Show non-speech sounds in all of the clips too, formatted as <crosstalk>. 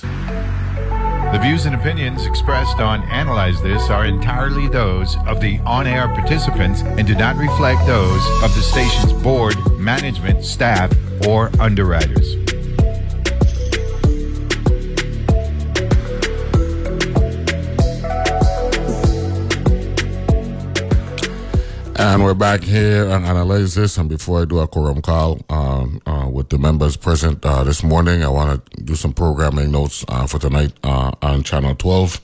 The views and opinions expressed on Analyze This are entirely those of the on air participants and do not reflect those of the station's board, management, staff, or underwriters. And we're back here on Analyze This. And before I do a quorum call um, with the members present uh, this morning, I want to do some programming notes uh, for tonight uh, on Channel 12.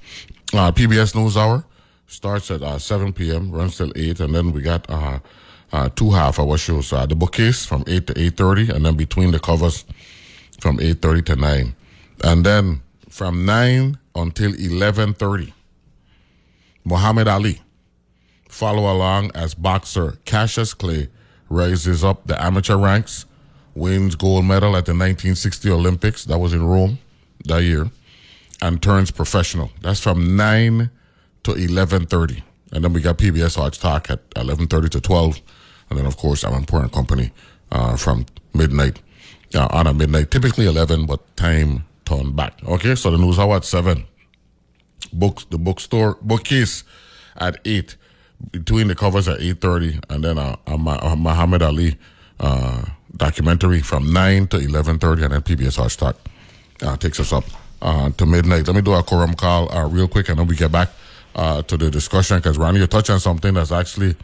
Uh, PBS News Hour starts at uh, 7 p.m., runs till 8. And then we got two half hour shows. the bookcase from 8 to 8.30. And then between the covers from 8.30 to 9. And then from 9 until 11.30, Muhammad Ali follow along as boxer Cassius Clay raises up the amateur ranks, wins gold medal at the 1960 Olympics, that was in Rome that year, and turns professional. That's from 9 to 11.30. And then we got PBS Arts Talk at 11.30 to 12. And then, of course, I'm important company uh, from midnight, uh, on a midnight, typically 11, but time turned back. Okay, so the news hour at 7. Books, the bookstore, bookcase at 8 between the covers at 8.30 and then a, a, a Muhammad Ali uh, documentary from 9 to 11.30 and then PBS Arts Talk uh, takes us up uh, to midnight. Let me do a quorum call uh, real quick and then we get back uh, to the discussion because Ronnie, you touched on something that's actually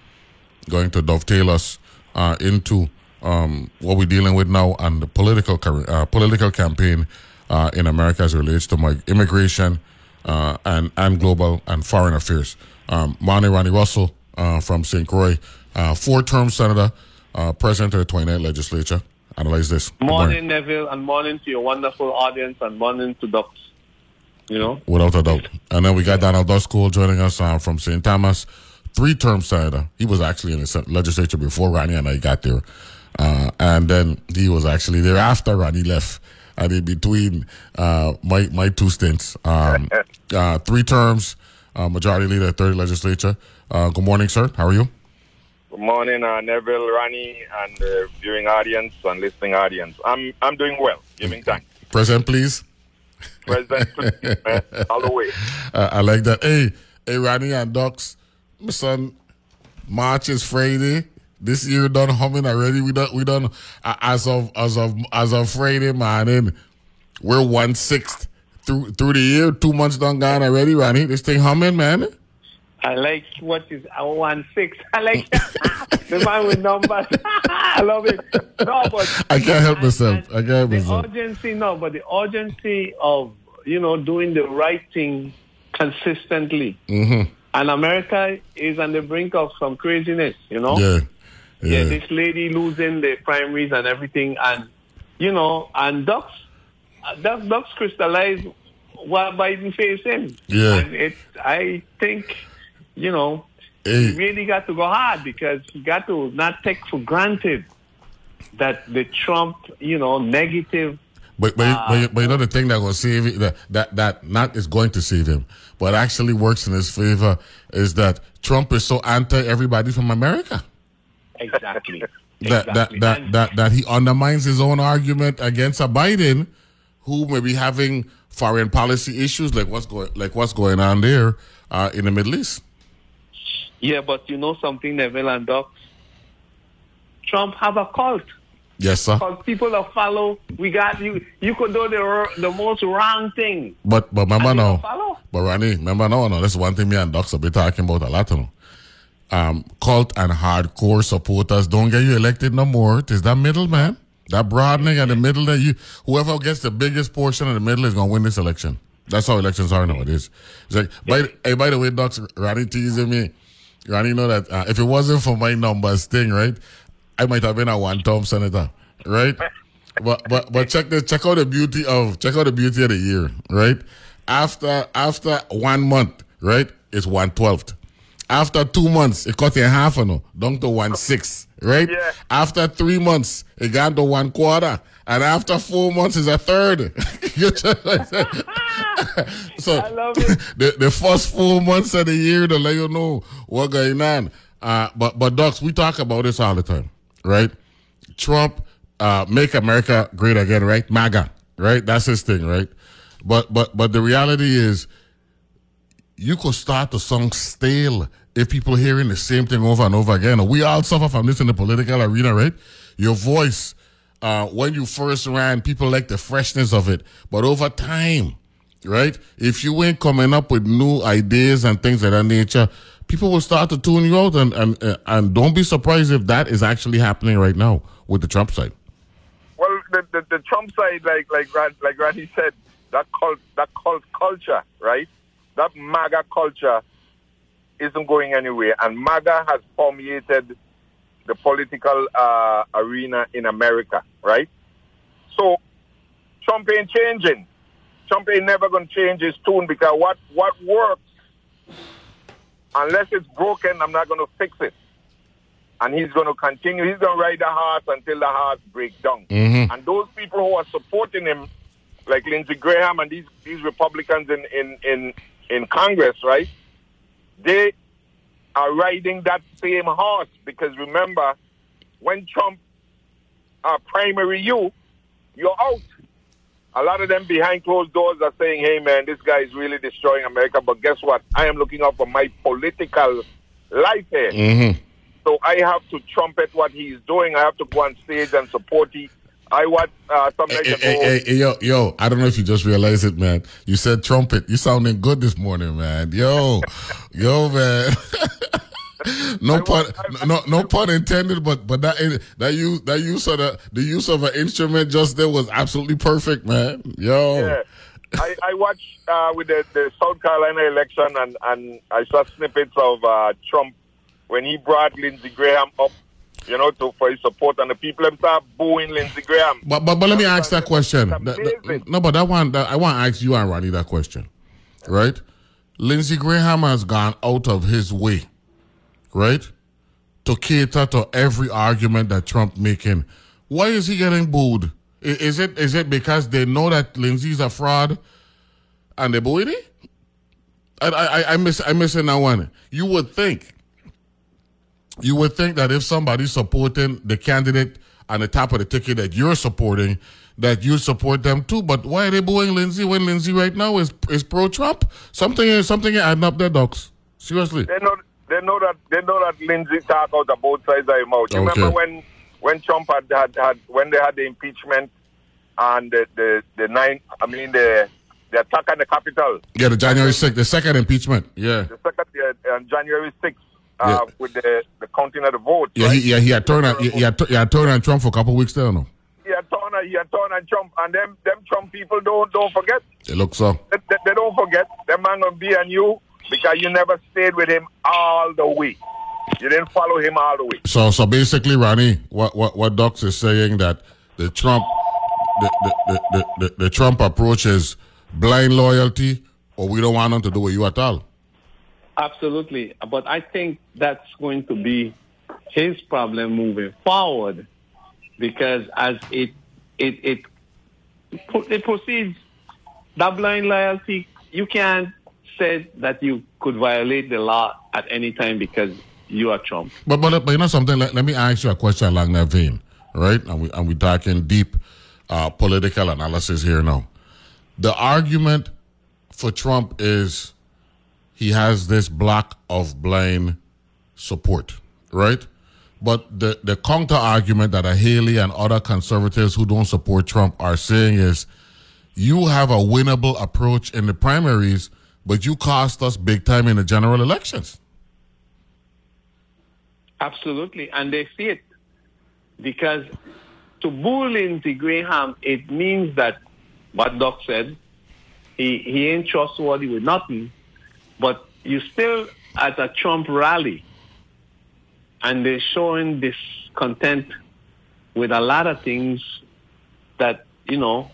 going to dovetail us uh, into um, what we're dealing with now and the political political campaign in America as it relates to my immigration and, and global and foreign affairs um, Ronnie Ronnie Russell uh, from St. Croix, uh, four-term senator, uh, president of the 29th legislature. Analyze this. Morning, morning, Neville, and morning to your wonderful audience, and morning to Ducks. You know, without a doubt. And then we got Donald Ducks Cole joining us uh, from St. Thomas, three-term senator. He was actually in the legislature before Ronnie and I got there, uh, and then he was actually there after Ronnie left and in between uh, my my two stints, um, <laughs> uh, three terms, uh, Majority Leader, third legislature. Uh, good morning, sir. How are you? Good morning, uh, Neville, Ronnie, and the viewing audience and listening audience. I'm I'm doing well. Giving thanks. President, please. President, please, man. All the way. <laughs> Uh, I like that. Hey, hey, Ronnie and Ducks. My son, March is Friday. This year done humming already. We done we done uh, as of as of as of Friday morning. We're one sixth through through the year, two months done gone already, Ronnie. This thing humming, man. I like what is I one six. I like <laughs> the man with numbers. <laughs> I love it. No, but I can't help myself. I can't help the myself. urgency, no, but the urgency of you know doing the right thing consistently. Mm-hmm. And America is on the brink of some craziness. You know. Yeah. Yeah. yeah this lady losing the primaries and everything, and you know, and ducks that ducks crystallize what Biden facing. Yeah. And it, I think, you know, hey. really got to go hard because you got to not take for granted that the Trump, you know, negative. But but, uh, but, but you know the thing that will save that, that that not is going to save him, but actually works in his favor is that Trump is so anti everybody from America. Exactly. that, exactly. that, that, that that he undermines his own argument against a Biden who may be having foreign policy issues, like what's going like what's going on there uh, in the Middle East. Yeah, but you know something, Neville and Doc. Trump have a cult. Yes, sir. Because people that follow, we got you. You could do the the most wrong thing. But but remember now, follow? but Ronnie, remember no, no. That's one thing me and Docs have been talking about a lot. You know. Um, cult and hardcore supporters don't get you elected no more. It is that middle man. That broadening in the middle that you whoever gets the biggest portion of the middle is gonna win this election. That's how elections are nowadays. It's like, by, hey, by the way, Docs, Ronnie teasing me. Ronnie know that uh, if it wasn't for my numbers thing, right, I might have been a one-term senator, right? But but but check this, check out the beauty of check out the beauty of the year, right? After after one month, right, it's one twelfth. After two months, it cut in half, no, down to one six, right? Yeah. After three months, it got to one quarter, and after four months, is a third. <laughs> <laughs> so I love it. <laughs> the the first four months of the year to let you know what going on. Uh, but but Ducks, we talk about this all the time, right? Trump, uh, make America great again, right? MAGA, right? That's his thing, right? But but but the reality is, you could start the song stale if people hearing the same thing over and over again. We all suffer from this in the political arena, right? Your voice, uh, when you first ran, people like the freshness of it, but over time, right? If you ain't coming up with new ideas and things of that nature, people will start to tune you out, and and uh, and don't be surprised if that is actually happening right now with the Trump side. Well, the, the, the Trump side, like like Rad, like Randy said, that cult that cult culture, right? That MAGA culture isn't going anywhere, and MAGA has permeated the political uh, arena in America, right? So Trump ain't changing. Trump ain't never gonna change his tune because what what works, unless it's broken, I'm not gonna fix it. And he's gonna continue. He's gonna ride the horse until the horse breaks down. And those people who are supporting him, like Lindsey Graham and these these Republicans in in in, in Congress, right? They are riding that same horse because remember, when Trump uh, primary you, you're out. A lot of them behind closed doors are saying, hey man, this guy is really destroying America. But guess what? I am looking out for my political life here. So I have to trumpet what he's doing. I have to go on stage and support it. I watched uh, some Hey, hey, hey, hey, yo, yo, I don't know if you just realized it, man. You said trumpet. You sounding good this morning, man. Yo, yo, man. <laughs> no pun, no, no pun intended, but but that that use that use of the the use of an instrument just there was absolutely perfect, man. Yo, Yeah. I, I watched uh, with the, the South Carolina election and, and I saw snippets of uh, Trump when he brought Lindsey Graham up, you know, to, for his support, and the people them start booing Lindsey Graham. But but but let me ask that question. That- that- no, but that one that, I want to ask you and Ronnie that question, right? Lindsey Graham has gone out of his way, right, to cater to every argument that Trump making. Why is he getting booed? Is it is it because they know that Lindsey's a fraud, and they booing him? I I I miss I missing that one. You would think you would think that if somebody's supporting the candidate on the top of the ticket that you're supporting, that you support them too. But why are they booing Lindsey when Lindsey right now is is pro Trump? Something is something adding up there, docs. Seriously. They know they know that they know that Lindsey talk out of both sides of his mouth. You Okay. remember when when Trump had, had had when they had the impeachment and the the, the nine I mean the the attack on the Capitol. Yeah, the January 6th, the second impeachment. Yeah. the second uh, on January 6th uh, Yeah. with the, the counting of the votes. Yeah, right? he, yeah, he had turned on, he, he had, he had turned on Trump for a couple of weeks there, no? He had turned on, he had turned on Trump, and them them Trump people don't don't forget. It looks so. They, they, they don't forget. Them man gonna be on you because you never stayed with him all the way. You didn't follow him all the way. So, so basically, Ronnie, what what what Docs is saying that the Trump, the the, the, the, the, the Trump approach is blind loyalty, or we don't want them to do with you at all. Absolutely. But I think that's going to be his problem moving forward because as it it it it proceeds that blind loyalty you can't say that you could violate the law at any time because you are Trump. But but, but you know something. Let, let me ask you a question along that vein, right? And we and we talking deep uh, political analysis here now. The argument for Trump is he has this block of blind support, right? But the the counter argument that a Haley and other conservatives who don't support Trump are saying is you have a winnable approach in the primaries, but you cost us big time in the general elections. Absolutely, and they see it because to boo Lindsey Graham, it means that what Doc said, he he ain't trustworthy with nothing. But you still at a Trump rally, and they're showing discontent with a lot of things that you know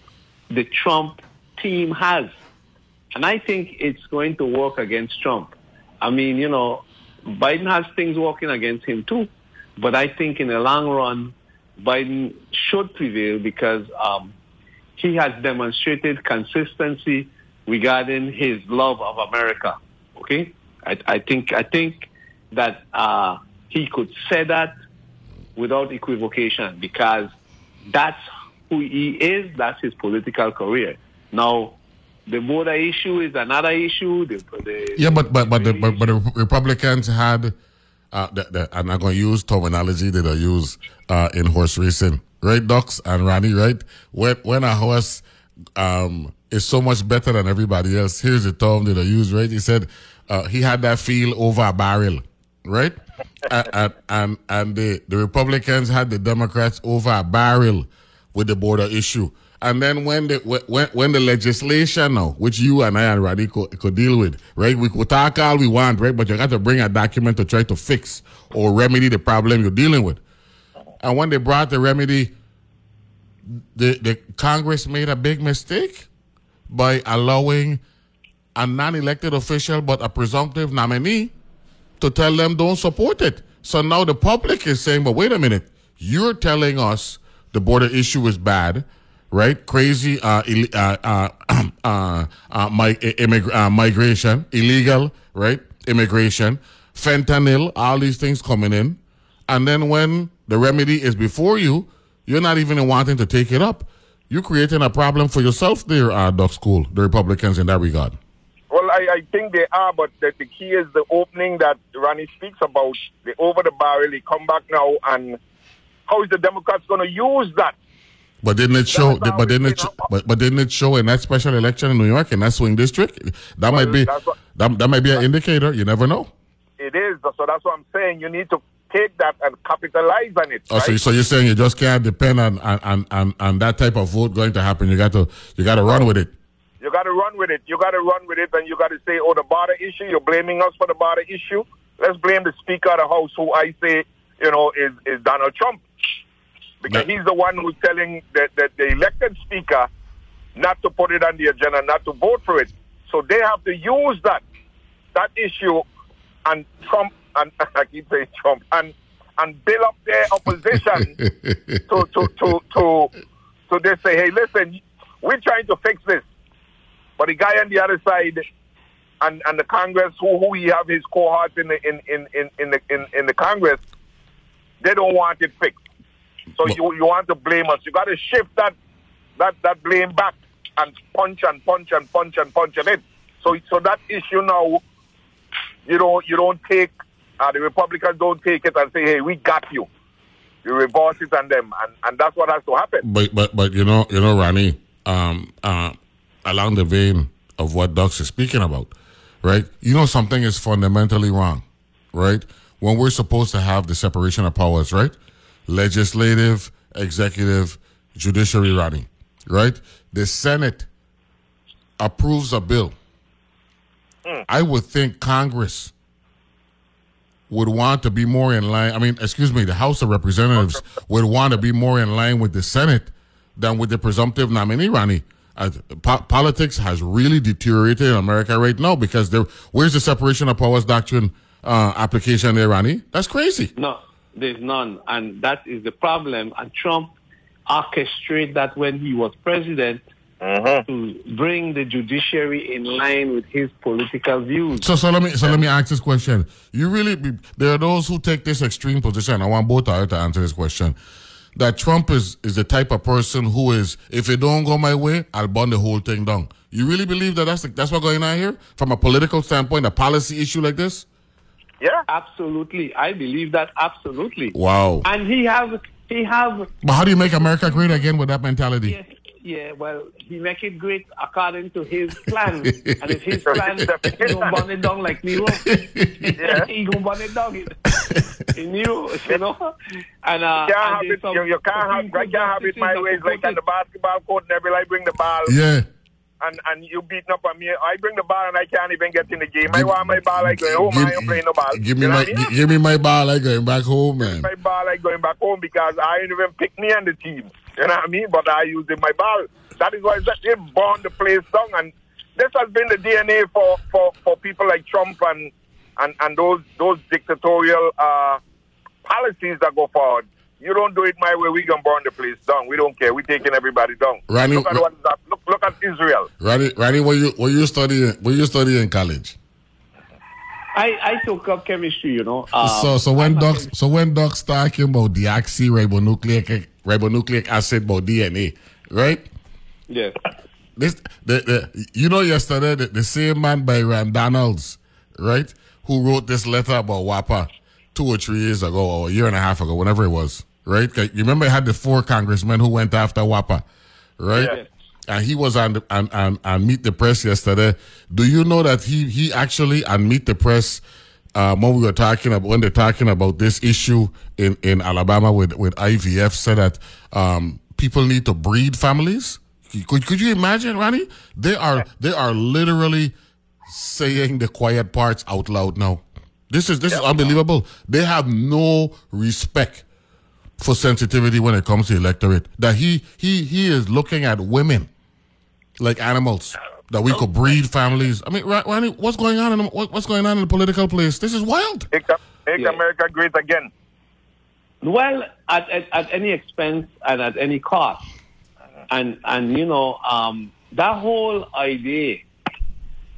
the Trump team has, and I think it's going to work against Trump. I mean, you know, Biden has things working against him too, but I think in the long run, Biden should prevail because um, he has demonstrated consistency regarding his love of America. Okay, I, I think I think that uh, he could say that without equivocation because that's who he is. That's his political career. Now, the border issue is another issue. The, the, Yeah, but but but the, but, but the Republicans had. Uh, the, the, I'm not going to use terminology that I use uh, in horse racing, right, Docs and Ronnie, right? When when a horse um, is so much better than everybody else, here's the term that I use, right? He said uh, he had that feel over a barrel, right? and and and, the, the Republicans had the Democrats over a barrel with the border issue. And then when the when when the legislation now, which you and I and Roddy could, could deal with, right? We could talk all we want, right? But you got to bring a document to try to fix or remedy the problem you're dealing with. And when they brought the remedy, the the Congress made a big mistake by allowing a non-elected official but a presumptive nominee to tell them don't support it. So now the public is saying, but wait a minute, you're telling us the border issue is bad right? Crazy uh, uh, uh, <clears throat> uh, uh, mi- immig- uh, migration, illegal, right? Immigration, fentanyl, all these things coming in. And then when the remedy is before you, you're not even wanting to take it up. You're creating a problem for yourself there, uh, Ducks Cole, the Republicans in that regard. Well, I, I think they are, but the, the key is the opening that Ronnie speaks about, the over the barrel. He come back now, and how is the Democrats going to use that? But didn't it show? That's But didn't it? Show, but, but didn't it show in that special election in New York in that swing district? That might be what- that, that might be an indicator. You never know. It is. So that's what I'm saying. You need to take that and capitalize on it. Oh, so, right? so you're saying you just can't depend on on, on, on on that type of vote going to happen. You got to you got to run with it. You got to run with it. You got to run with it, and you got to say, "Oh, the border issue. You're blaming us for the border issue. Let's blame the Speaker of the House, who I say, you know, is is Donald Trump, because Yeah. he's the one who's telling the, the the elected Speaker not to put it on the agenda, not to vote for it. So they have to use that that issue, and Trump and <laughs> I keep saying Trump and and build up their opposition <laughs> to to to to to they say, hey, listen, we're trying to fix this, but the guy on the other side and and the Congress, who who he have his cohorts in the in in in in the in, in the Congress, they don't want it fixed. So Well- you you want to blame us? You got to shift that that that blame back and punch and punch and punch and punch on it. So so that issue now, you don't you don't take uh, the Republicans don't take it and say, hey, we got you. You reverse it on them, and, and that's what has to happen. But but but you know you know Ronnie, um, uh, along the vein of what Ducks is speaking about, right? You know something is fundamentally wrong, right? When we're supposed to have the separation of powers, right? Legislative, executive, judiciary, Ronnie, right? The Senate approves a bill. Hmm. I would think Congress would want to be more in line. I mean, excuse me, the House of Representatives would want to be more in line with the Senate than with the presumptive nominee, Ronnie. Uh, po- politics has really deteriorated in America right now because there, where's the separation of powers doctrine uh, application there, Ronnie? That's crazy. No, there's none. And that is the problem. And Trump orchestrated that when he was president to bring the judiciary in line with his political views. So, so let me so let me ask this question. You really be, there are those who take this extreme position. I want both of you to answer this question. That Trump is is the type of person who is, if it don't go my way, I'll burn the whole thing down. You really believe that that's the, that's what's going on here from a political standpoint, a policy issue like this? Yeah. Absolutely. I believe that absolutely. Wow. And he have he have But how do you make America great again with that mentality? yes, yeah, well, he make it great according to his plan. <laughs> and if his plan he gonna burn it down like Nero. <laughs> he gonna burn it down. He knew, you know. And uh You can't and have there's it, you, you can't have, Supreme you can't have it my way. ways that like on the basketball court and every I bring the ball Yeah. And, and you beating up on me. I bring the ball and I can't even get in the game. I want my ball like going home. I ain't playing no ball. give me You know my I mean? give me my ball like going back home, man. my ball like going back home because I ain't even pick me on the team. You know what I mean? But I using my ball. That is why they born the place down and this has been the DNA for, for, for people like Trump and, and, and those those dictatorial uh, policies that go forward. You don't do it my way, we gonna burn the place down. We don't care. We taking everybody down. Ronnie- look at what is that. Look, look at Israel. Ronnie, Ronnie, were you were you studying were you studying in college? I, I took up chemistry, you know. Um, so so when I'm a docs so when docs talking about deoxyribonucleic ribonucleic acid about DNA, right? Yes. this, the, the, you know, yesterday the, the same man Byron Donalds, right, who wrote this letter about WAPA two or three years ago, or a year and a half ago, whenever it was, right? You remember, I had the four congressmen who went after WAPA, right? Yes. And he was on, the, on, on, on Meet the Press yesterday. Do you know that he, he actually on Meet the Press, um, when we were talking about when they're talking about this issue in, in Alabama with, with IVF, said that um, people need to breed families. Could could you imagine, Ronnie? They are they are literally saying the quiet parts out loud now. This is this is unbelievable. They have no respect for sensitivity when it comes to electorate. That he he he is looking at women like animals. That we could breed families. I mean, Ro- Ronnie, what's going on? In the, what- what's going on in the political place? This is wild. Make, make Yeah. America great again. Well, at, at, at any expense and at any cost. And, and you know, um, that whole idea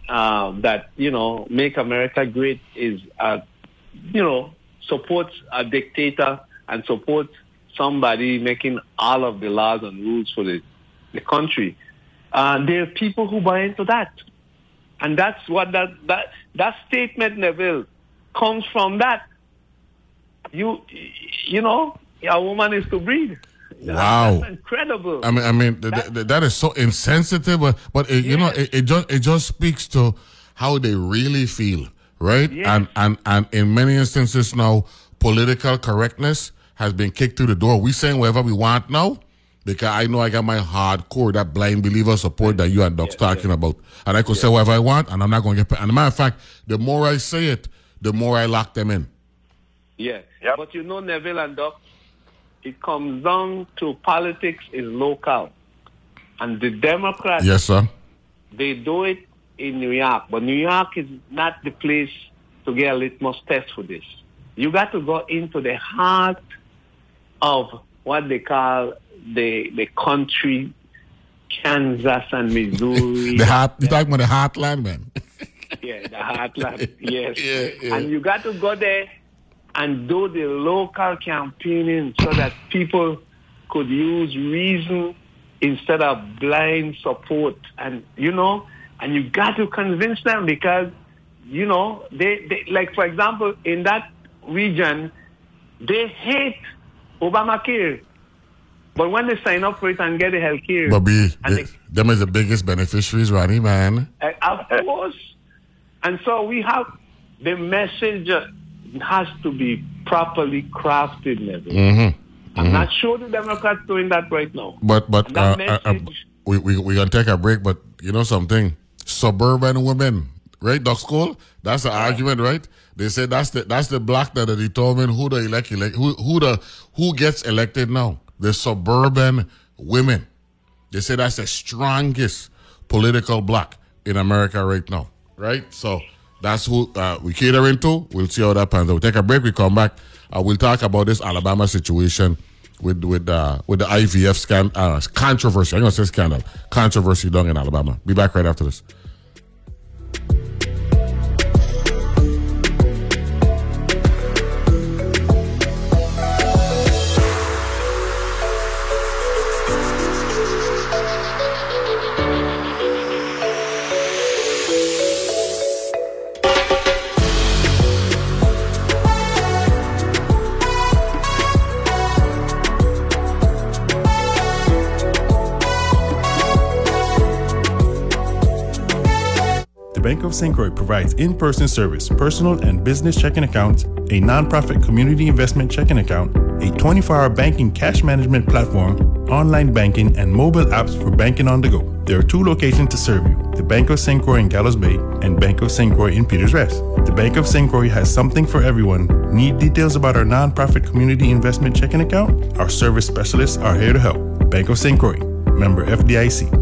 um, that, you know, make America great is, uh, you know, supports a dictator and support somebody making all of the laws and rules for the, the country. Uh, there are people who buy into that. And that's what that, that, that statement, Neville, comes from that you you know a woman is to breed. Wow. That's incredible. I mean, I mean, th- th- that is so insensitive, but, but it, you know, it, it just it just speaks to how they really feel, right? Yes. And and and in many instances now, political correctness has been kicked through the door. We saying whatever we want now, because I know I got my hardcore that blind believer support that you and Doc's talking about, and I could say whatever I want, and I'm not going to get. pa- And a matter of fact, the more I say it, the more I lock them in. yeah. Yep. But you know, Neville and Doc, it comes down to politics is local. And the Democrats, Yes, sir. they do it in New York. But New York is not the place to get a litmus test for this. You got to go into the heart of what they call the the country, Kansas and Missouri. The heart. You talking about the heartland, man? <laughs> Yeah, the heartland. Yes. <laughs> Yeah, yeah. And you got to go there and do the local campaigning so that people could use reason instead of blind support. And, you know, and you've got to convince them because, you know, they, they like, for example, in that region, they hate Obamacare. But when they sign up for it and get the health care, Bobby, and they, them is the biggest beneficiaries, Ronnie, man. uh, of course. And so we have the message uh, has to be properly crafted, Neville. Mm-hmm. I'm not sure the Democrats doing that right now. But but that uh, uh, uh, we we we gonna take a break. But you know something, suburban women, right? Docs Cole. That's the argument, right? They say that's the that's the block that determine who the elect, elect who who the who gets elected now. The suburban women. They say that's the strongest political block in America right now, right? So that's who uh, we cater into. We'll see how that pans out. We'll take a break. We come back. Uh, we'll talk about this Alabama situation with with uh, with the IVF scan uh, controversy. I'm gonna say scandal controversy down in Alabama. Be back right after this. Of St. Croix provides in person service, personal and business checking accounts, a nonprofit community investment checking account, a 24 hour banking cash management platform, online banking, and mobile apps for banking on the go. There are two locations to serve you the Bank of St. Croix in Gallows Bay and Bank of St. Croix in Peters Rest. The Bank of St. Croix has something for everyone. Need details about our nonprofit community investment checking account? Our service specialists are here to help. Bank of St. Croix, member FDIC.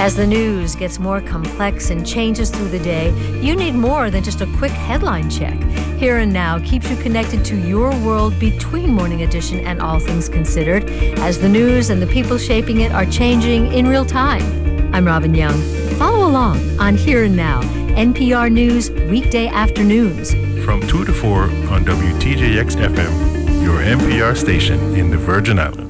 As the news gets more complex and changes through the day, you need more than just a quick headline check. Here and Now keeps you connected to your world between Morning Edition and All Things Considered, as the news and the people shaping it are changing in real time. I'm Robin Young. Follow along on Here and Now, NPR News, weekday afternoons. From 2 to 4 on WTJX FM, your NPR station in the Virgin Islands.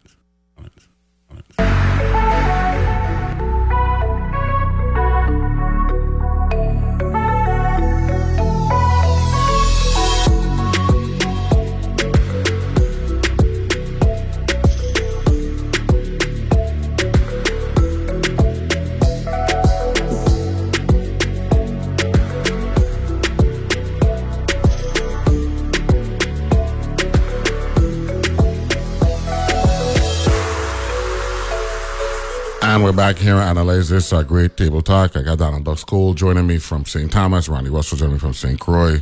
We're back here analyze this uh, great table talk. I got Donald Ducks Cole joining me from St. Thomas, Ronnie Russell joining me from St. Croix.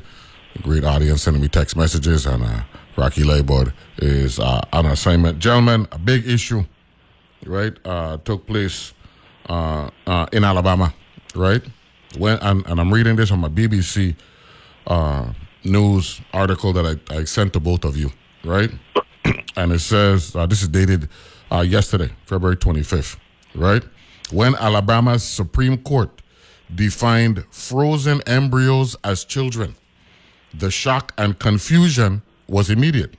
Great audience sending me text messages, and uh, Rocky Labord is uh, on assignment. Gentlemen, a big issue, right, uh, took place uh, uh, in Alabama, right? When and, and, I'm reading this on my BBC news article that I, I, sent to both of you, right? and it says this is dated yesterday, February 25th right? When Alabama's Supreme Court defined frozen embryos as children, the shock and confusion was immediate.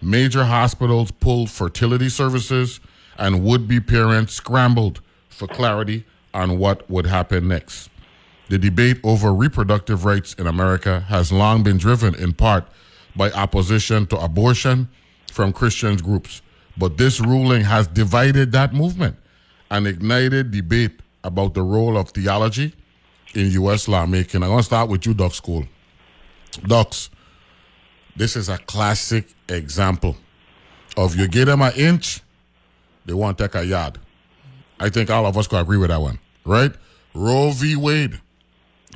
Major hospitals pulled fertility services, and would be parents scrambled for clarity on what would happen next. The debate over reproductive rights in America has long been driven in part by opposition to abortion from Christian groups, but this ruling has divided that movement and ignited debate about the role of theology in U.S. lawmaking. I'm going to start with you, Docs Cole. Docs, this is a classic example of you give them an inch, they want to take a yard. I think all of us could agree with that one, right? Roe v. Wade,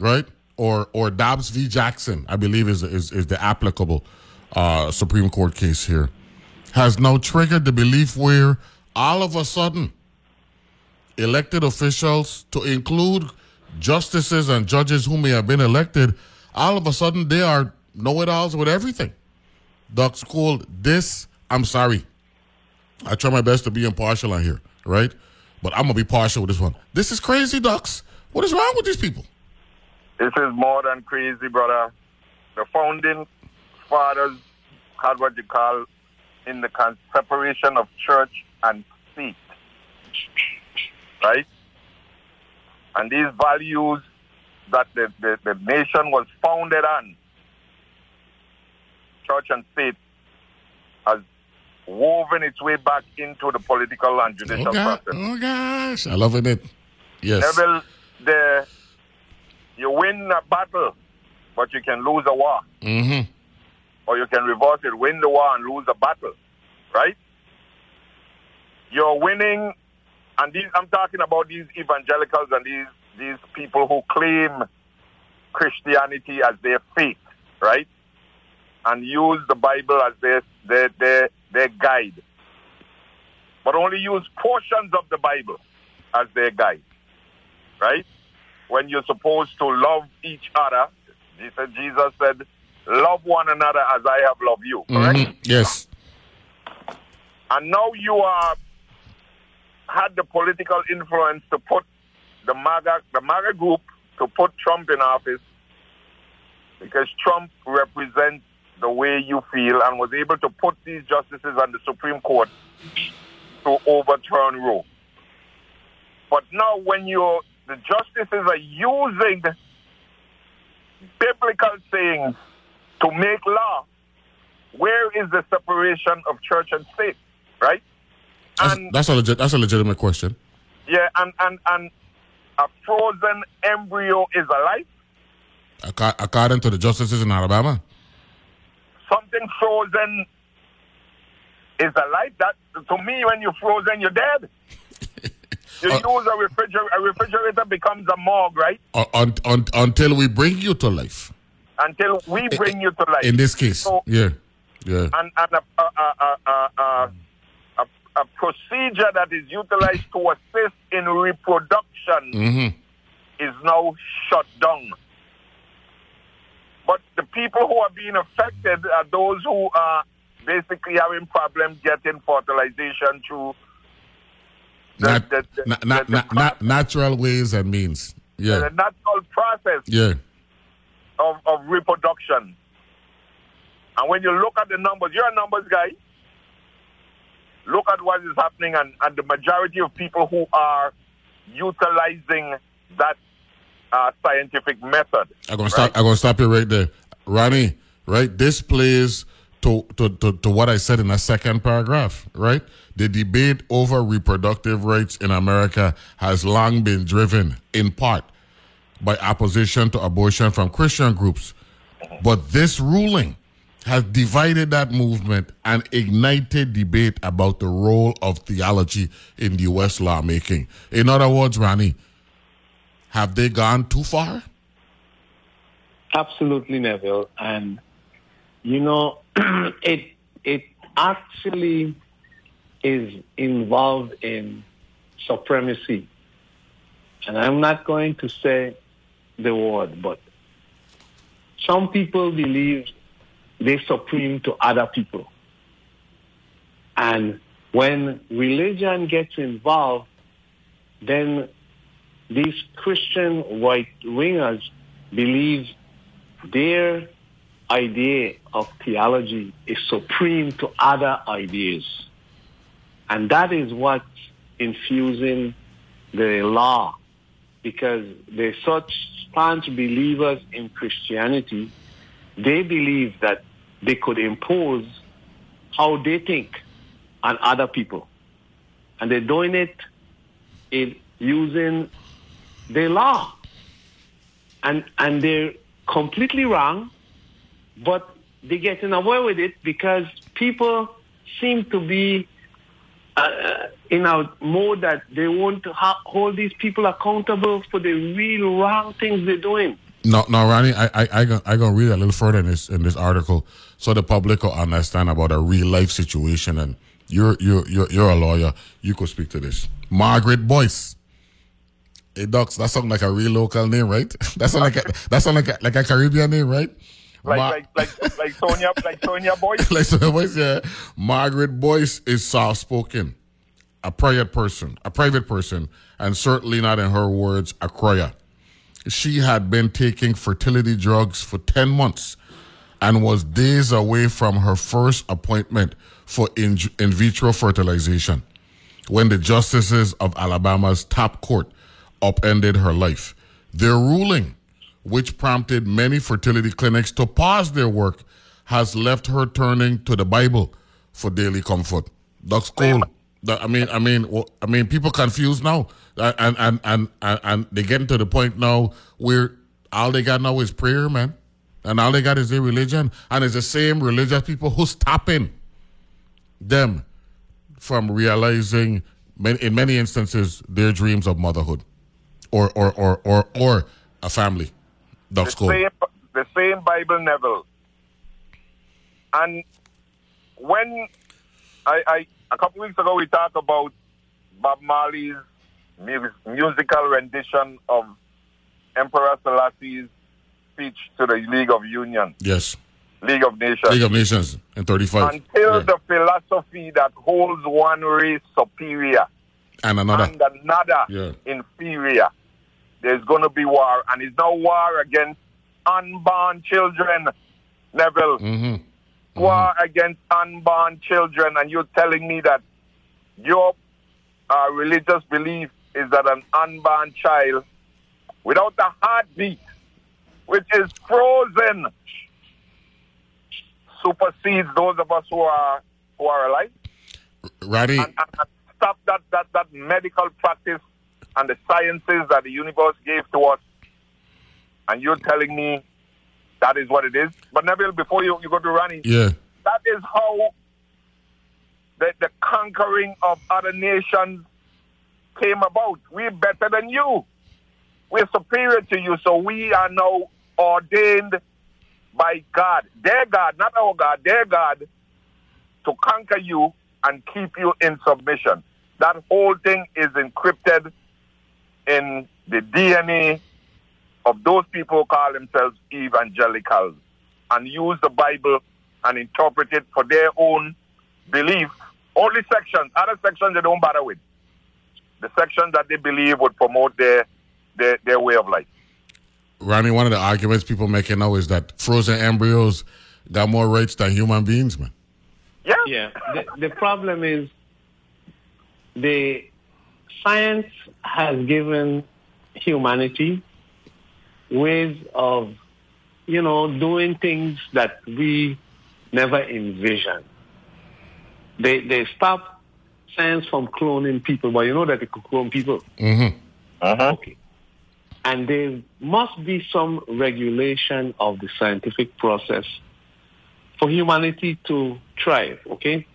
right? Or or Dobbs v. Jackson, I believe is is, is the applicable uh, Supreme Court case here, has now triggered the belief where all of a sudden elected officials, to include justices and judges who may have been elected, all of a sudden they are know it alls with everything. Ducks Cole, this, I'm sorry. I try my best to be impartial on here, right? But I'm going to be partial with this one. This is crazy, Ducks. What is wrong with these people? This is more than crazy, brother. The founding fathers had what you call in the separation of church and state right? And these values that the, the, the nation was founded on, church and state, has woven its way back into the political and judicial oh, God. process. Oh gosh, I love it. Yes. Neville, the, you win a battle, but you can lose a war. Mm-hmm. Or you can reverse it, win the war and lose a battle, right? You're winning and these, I'm talking about these evangelicals and these, these people who claim Christianity as their faith, right? And use the Bible as their, their, their, their guide. But only use portions of the Bible as their guide, right? When you're supposed to love each other, Jesus, Jesus said, love one another as I have loved you, correct? Mm-hmm. Yes. And now you are had the political influence to put the MAGA, the MAGA group to put Trump in office because Trump represents the way you feel and was able to put these justices on the Supreme Court to overturn Roe. But now when you the justices are using biblical sayings to make law, where is the separation of church and state? Right? That's, and that's a legit. That's a legitimate question. yeah, and and and a frozen embryo is alive. Acco- According to the justices in Alabama, Something frozen is alive. That to me, when you're frozen, you're dead. <laughs> You Uh, use a refrigerator. A refrigerator becomes a morgue, right? un- un- un- until we bring you to life. Until we bring you to life. In this case, So- yeah, yeah. and, and a, a, a, a, procedure that is utilized to assist in reproduction hmm is now shut down. But the people who are being affected are those who are basically having problems getting fertilization through the, Nat- the, the, na- na- the na- natural ways and means. Yeah. the natural process yeah. of, of reproduction. And when you look at the numbers, you're a numbers guy. Look at what is happening, and, and the majority of people who are utilizing that uh, scientific method. I'm gonna stop. I'm gonna stop you right there, Ronnie. Right, this plays to, to to to what I said in the second paragraph. Right, the debate over reproductive rights in America has long been driven, in part, by opposition to abortion from Christian groups, but this ruling has divided that movement and ignited debate about the role of theology in the U.S. lawmaking. In other words, Ronnie, have they gone too far? Absolutely, Neville. And you know, <clears throat> it it actually is involved in supremacy. And I'm not going to say the word, but some people believe they're supreme to other people. And when religion gets involved, then these Christian white wingers believe their idea of theology is supreme to other ideas. And that is what's infusing the law because they're such staunch believers in Christianity, they believe that they could impose how they think on other people. And they're doing it in using the law. And, and they're completely wrong, but they're getting away with it because people seem to be uh, in a mode that they want to ha- hold these people accountable for the real wrong things they're doing. No, no, Ronnie, I, I, I, gonna, I gonna read a little further in this in this article so the public will understand about a real life situation. And you're you're you're, you're a lawyer, you could speak to this. Margaret Boyce. Hey, Docs, that sounds like a real local name, right? <laughs> That sound like a, that sound like a, like a Caribbean name, right? Like, Ma- like, like, like Sonia, like Sonia Boyce. <laughs> like so Boyce, yeah. Margaret Boyce is soft spoken, a private person, a private person, and certainly not in her words a crier. She had been taking fertility drugs for ten months, and was days away from her first appointment for in, in vitro fertilization when the justices of Alabama's top court upended her life. Their ruling which prompted many fertility clinics to pause their work, has left her turning to the Bible for daily comfort. That's cool. I mean, I mean, well, I mean, people confused now, Uh, and and and and, and they getting to the point now where all they got now is prayer, man, and all they got is their religion, and it's the same religious people who's stopping them from realizing, in many instances, their dreams of motherhood, or or or or or a family. That's the same, the same Bible Neville. And when I, I a couple weeks ago we talked about Bob Marley's mu- musical rendition of Emperor Selassie's speech to the League of Union, Yes. League of Nations. League of Nations in 35. Until Yeah. the philosophy that holds one race superior and another. and another Yeah. inferior, there's going to be war. And it's no war against unborn children, Neville. hmm War against unborn children. And you're telling me that your uh, religious belief is that an unborn child without a heartbeat, which is frozen, supersedes those of us who are who are alive. Roddy, And, and, stop that, that, that medical practice and the sciences that the universe gave to us. And you're telling me that is what it is. But Neville, before you, you go to Ronnie, Yeah. that is how the, the conquering of other nations came about. We're better than you. We're superior to you. So we are now ordained by God, their God, not our God, their God, to conquer you and keep you in submission. That whole thing is encrypted in the DNA of those people who call themselves evangelicals and use the Bible and interpret it for their own belief. Only sections, other sections they don't bother with. The sections that they believe would promote their their, their way of life. Ronnie, one of the arguments people making now is that frozen embryos got more rights than human beings, man. Yeah. Yeah. The, the problem is the science has given humanity ways of, you know, doing things that we never envisioned. They they stop science from cloning people, but you know that they could clone people. Mm-hmm. Uh-huh. Okay. And there must be some regulation of the scientific process for humanity to thrive, okay?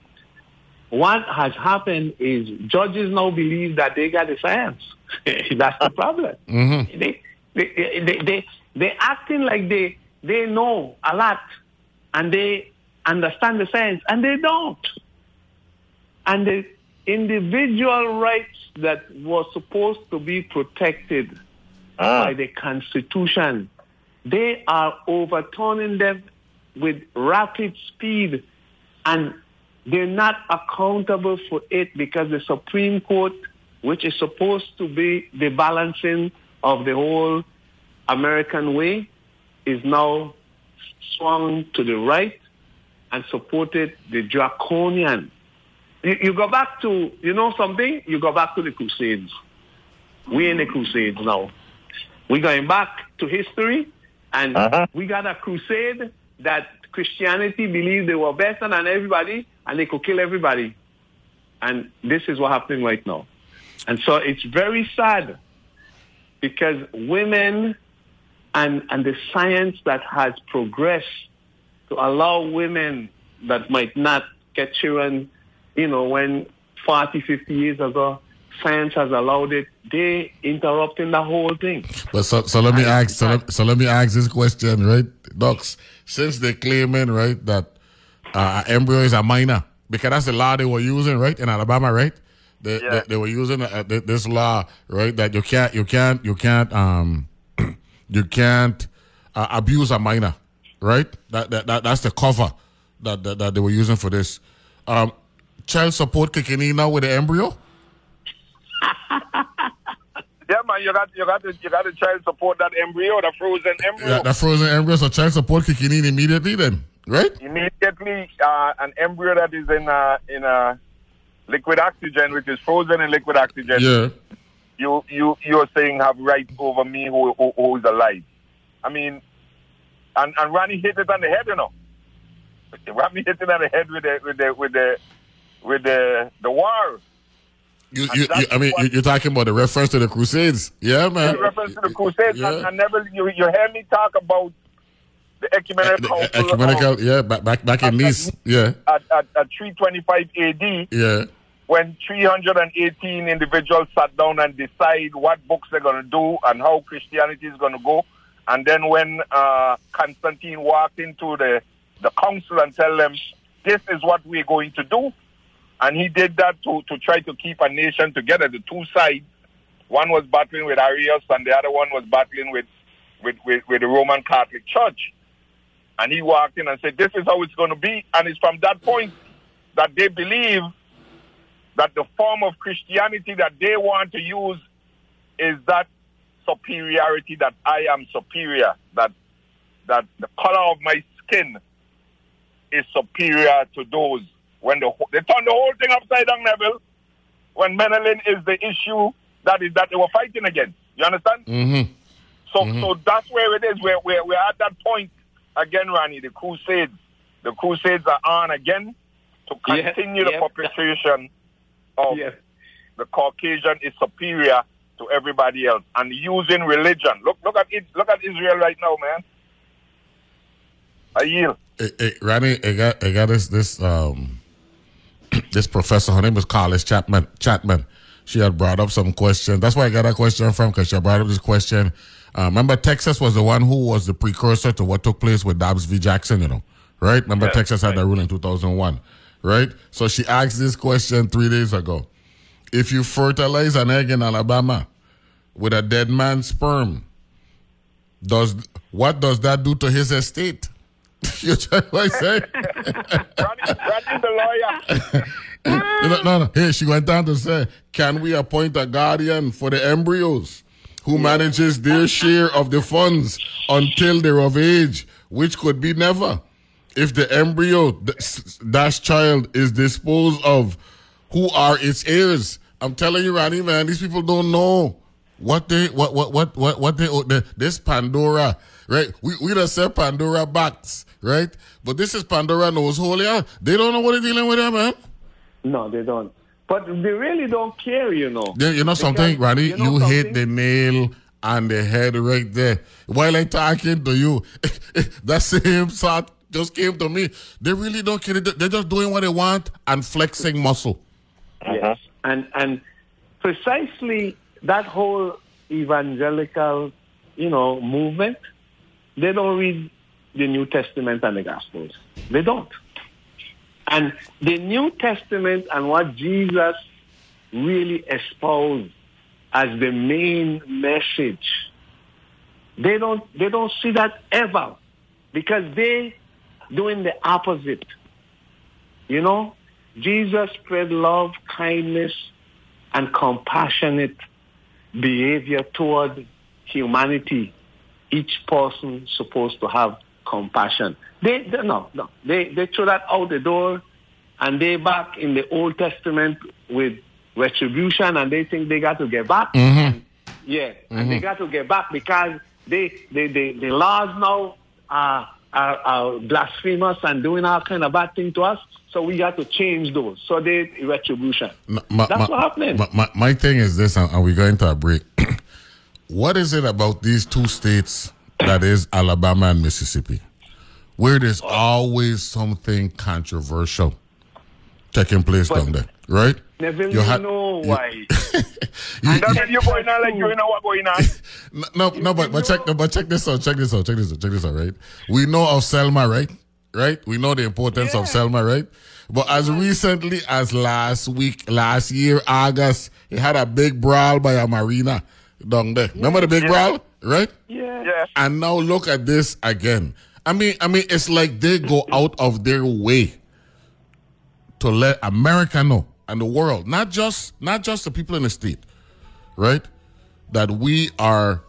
What has happened is judges now believe that they got the science. <laughs> That's the problem. Mm-hmm. They, they, they, they, they're acting like they, they know a lot and they understand the science, and they don't. And the individual rights that were supposed to be protected ah. by the Constitution, they are overturning them with rapid speed, and they're not accountable for it because the Supreme Court, which is supposed to be the balancing of the whole American way, is now swung to the right and supported the draconian. You, you go back to, you know something? You go back to the Crusades. We're in the Crusades now. We're going back to history, and Uh-huh. we got a crusade that Christianity believed they were better than everybody, and they could kill everybody. And this is what's happening right now. And so it's very sad because women and, and the science that has progressed to allow women that might not get children, you know, when 40, 50 years ago, science has allowed it, they interrupting the whole thing. But so, so let me ask so let, so let me ask this question, right, docs? Since they're claiming right that uh, embryo is a minor because that's the law they were using, right, in Alabama, right? They, Yeah. they, they were using uh, th- this law, right, that you can't you can't you can't um <clears throat> you can't uh, abuse a minor, right? That, that that that's the cover that that, that they were using for this. Um, child support kicking in now with the embryo. <laughs> Yeah, man, you got you got to you got to and support that embryo, the frozen embryo. Yeah, that frozen embryo, so child support kicking in immediately then, right? Immediately, uh, an embryo that is in uh, in uh, liquid oxygen, which is frozen in liquid oxygen, Yeah. you you you're saying have rights over me who, who who is alive. I mean, and and Ronnie hit it on the head, you know. Ronnie hit it on the head with the with the with the with the the war. You, you, you, I mean, you, you're talking about the reference to the Crusades, yeah, man. In reference to the Crusades, Yeah. and, and never you you hear me talk about the ecumenical The council ecumenical, yeah, back back back in Nice, yeah, at, at, at 325 AD. yeah, when 318 individuals sat down and decide what books they're going to do and how Christianity is going to go. And then when uh, Constantine walked into the, the council and tell them, this is what we're going to do. And he did that to, to try to keep a nation together. The two sides, one was battling with Arius and the other one was battling with, with, with, with the Roman Catholic Church. And he walked in and said, this is how it's going to be. And it's from that point that they believe that the form of Christianity that they want to use is that superiority that I am superior, that that the color of my skin is superior to those. When the they turn the whole thing upside down, Neville. When melanin is the issue that is that they were fighting against. You understand? mm-hmm. So, so that's where it is. We're, we're, we're at that point again, Ronnie. The Crusades, the Crusades are on again to Yeah, continue the yeah. perpetration of Yes. the Caucasian is superior to everybody else and using religion. Look, look at it. Look at Israel right now, man. I yield. Hey, hey, Randy, I got, I got this, this, um, <clears throat> this professor. Her name is Carlos Chapman. Chapman. She had brought up some questions. That's where I got that question from because she brought up this question. Uh, remember, Texas was the one who was the precursor to what took place with Dobbs v. Jackson. You know, right? Remember, Yeah, Texas had right. that rule in 2001, right? So she asked this question three days ago. If you fertilize an egg in Alabama with a dead man's sperm, does what does that do to his estate? <laughs> you try what I say? Randy's the lawyer. <laughs> no, no, no. Here she went on to say, can we appoint a guardian for the embryos who manages their share of the funds until they're of age, which could be never. If the embryo dash child is disposed of, who are its heirs? I'm telling you, Ronnie, man, these people don't know what they what what what what what they the, this Pandora, right? We we don't said Pandora box, right? But this is Pandora knows hole, yeah. They don't know what they're dealing with, yeah, man. No, they don't. But they really don't care, you know. Yeah, you know something, Because, Ronnie? you You, know hit the nail on the head right there. While I'm talking to you, <laughs> that same thought just came to me. They really don't care. They- They're just doing what they want and flexing muscle. Yes. Uh-huh. And and precisely that whole evangelical, you know, movement, they don't read the New Testament and the Gospels. They don't. And the New Testament and what Jesus really espoused as the main message, they don't they don't see that ever because they doing the opposite. You know, Jesus spread love, kindness, and compassionate behavior toward humanity. Each person supposed to have compassion. They, they no, no. They they throw that out the door and they back in the Old Testament with retribution and they think they got to get back. And, yeah, and they mm-hmm. got to get back because they, they, they the laws now are, are, are blasphemous and doing all kind of bad thing to us. So we got to change those. So they retribution. M- my- That's my- what happening. My, my, my thing is this, and, and we're going to a break. <clears throat> what is it about these two states that is Alabama and Mississippi, where there's oh. always something controversial taking place But- down there, right? Never You had- know you- why. <laughs> You- That's you're going on like you know what going on. No, <laughs> no, no, but but check, no, but check this out, check this out, check this out, check this out, right? We know of Selma, right? Right? We know the importance of Selma, right? But as recently as last week, last year, August, he had a big brawl by a marina down there. Remember the big brawl, right? Yeah. Yeah. And now look at this again. I mean, I mean, it's like they go out of their way to let America know and the world, not just not just the people in the state, right? That we are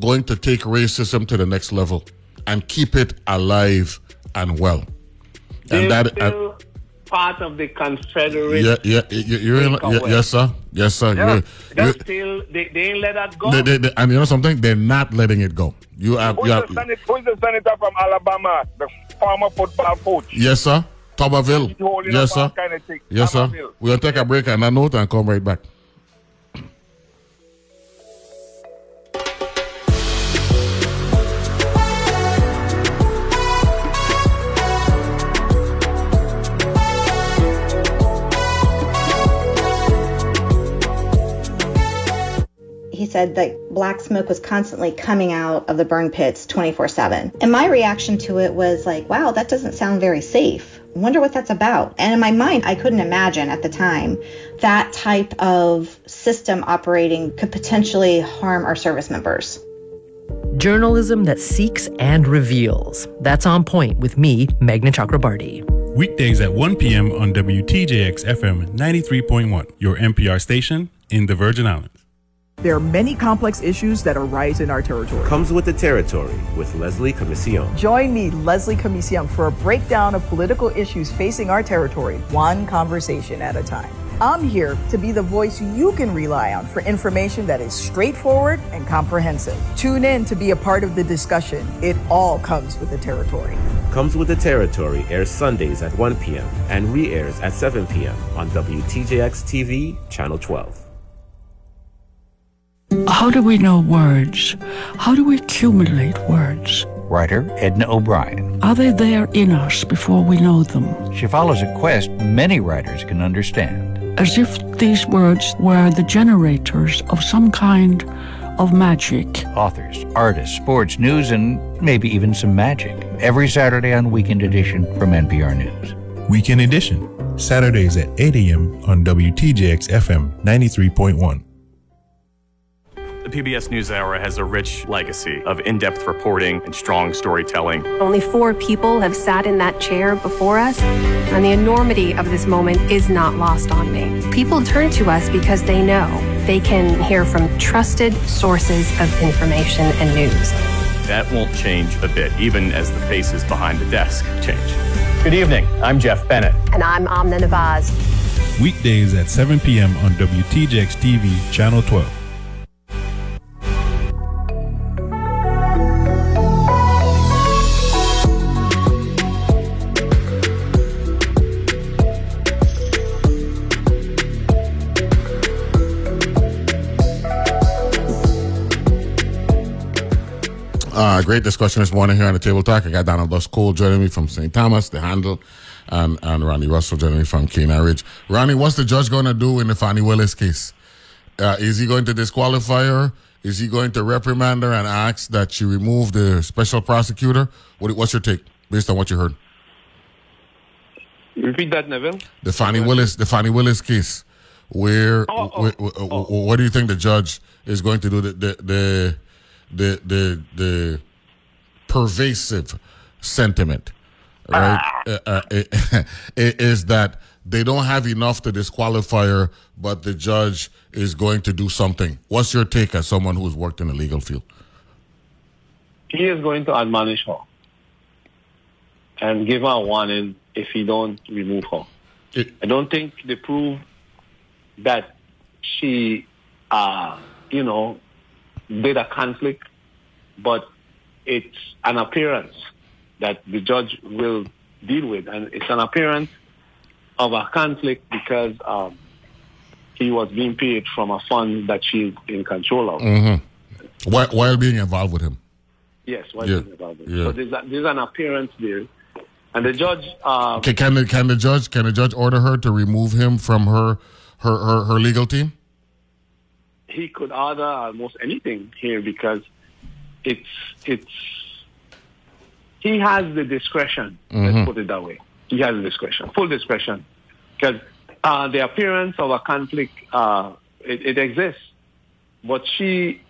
going to take racism to the next level and keep it alive and well. They're And that, part of the Confederate. yeah, yeah, you- you're in, yeah, yes, sir, yes, sir. Yeah. You're- They're you're- still they, they ain't let that go. they- they- they- and you know something? They're not letting it go. You have, Who's you the, have who's the senator from Alabama, the former football coach? yes, sir. Tuberville. Yes, sir. kind of thing. Yes, sir. We'll take a break and that note and come right back. he said that black smoke was constantly coming out of the burn pits 24 7. And my reaction to it was like, wow, that doesn't sound very safe. Wonder what that's about. And in my mind, I couldn't imagine at the time that type of system operating could potentially harm our service members. Journalism that seeks and reveals. That's on point with me, Meghna Chakrabarti. Weekdays at 1 p.m. on WTJX FM 93.1, your NPR station in the Virgin Islands. There are many complex issues that arise in our territory. Comes with the territory with Leslie Comissiong. Join me, Leslie Comissiong, for a breakdown of political issues facing our territory, one conversation at a time. I'm here to be the voice you can rely on for information that is straightforward and comprehensive. Tune in to be a part of the discussion. It all comes with the territory. Comes with the Territory airs Sundays at 1 p.m. and re-airs at 7 p.m. on WTJX TV, Channel 12. How do we know words? How do we accumulate words? Writer Edna O'Brien. Are they there in us before we know them? She follows a quest many writers can understand. As if these words were the generators of some kind of magic. Authors, artists, sports, news, and maybe even some magic. Every Saturday on Weekend Edition from NPR News. Weekend Edition, Saturdays at 8 a.m. on WTJX FM 93.1. The PBS NewsHour has a rich legacy of in depth reporting and strong storytelling. Only four people have sat in that chair before us, and the enormity of this moment is not lost on me. People turn to us because they know they can hear from trusted sources of information and news. That won't change a bit, even as the faces behind the desk change. Good evening. I'm Jeff Bennett. And I'm Amna Nawaz. Weekdays at 7 p.m. on WTJX TV, Channel 12. Great discussion this morning here on the Table Talk. I got Donald Ducks Cole joining me from St. Thomas, the handle, and, and Ronnie Russell joining me from Kena Ridge. Ronnie, what's the judge going to do in the Fani Willis case? Uh, is he going to disqualify her? Is he going to reprimand her and ask that she remove the special prosecutor? What, what's your take based on what you heard? Repeat that, Neville. The Fani Willis, the Fani Willis case. Where, Oh, oh, where- where- what do you think the judge is going to do? The the the the the, the pervasive sentiment, right? Uh, uh, <laughs> is that they don't have enough to disqualify her, but the judge is going to do something. What's your take as someone who's worked in the legal field? He is going to admonish her and give her a warning if he don't remove her. I don't think they prove that she, uh, you know, did a conflict, but it's an appearance that the judge will deal with, and it's an appearance of a conflict because um, he was being paid from a fund that she's in control of. Mm-hmm. While, while being involved with him. Yes, while Yeah, is it about it? yeah. So there's, a, there's an appearance there, and the judge. Um, Can, can the can the judge can the judge order her to remove him from her her her, her legal team? he could order almost anything here because it's it's he has the discretion. Mhm. Let's put it that way. He has the discretion, full discretion, because uh, the appearance of a conflict uh, it, it exists. But she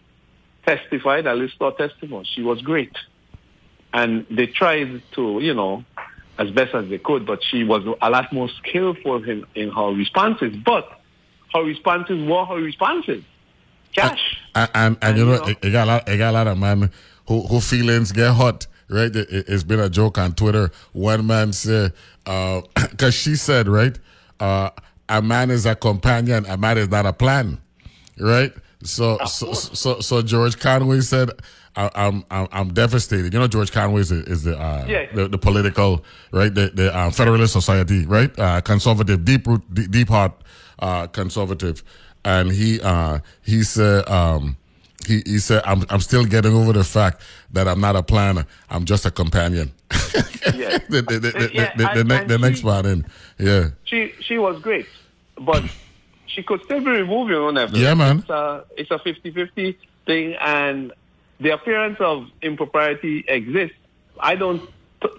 testified, at least her testimony, she was great, and they tried to you know as best as they could, but she was a lot more skillful in, in her responses. But her responses were her responses. And and, and you know, it, it got a lot, it got a lot of man who who feelings get hot. Right, it, it's been a joke on Twitter. One man said, <coughs> because she said, right, uh, a man is a companion, a man is not a plan, right? So, so, so, so George Conway said, I, I'm, I'm, I'm devastated. You know, George Conway is, the- is the, uh, Yes. the, the political, right, the, the uh, Federalist Society, right, uh, conservative, deep root, deep, deep heart, uh, conservative, and he, uh, he said, um, he, he said, I'm, I'm still getting over the fact that I'm not a planner. I'm just a companion. <laughs> Yeah. the, the, the, the, Yeah, the, the, and- ne- and the next part in. Yeah. she she was great, but <clears throat> she could still be removed, you know, Yeah, man. It's a, it's a 50-50 thing, and the appearance of impropriety exists. I don't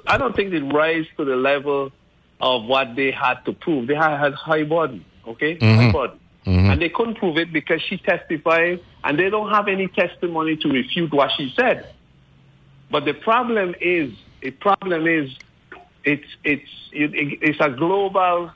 I don't think it rise to the level of what they had to prove. They had, had high burden, okay? High Mhm. burden. Mhm. And they couldn't prove it because she testified, and they don't have any testimony to refute what she said. But the problem is, the problem is, it's it's it, it's a global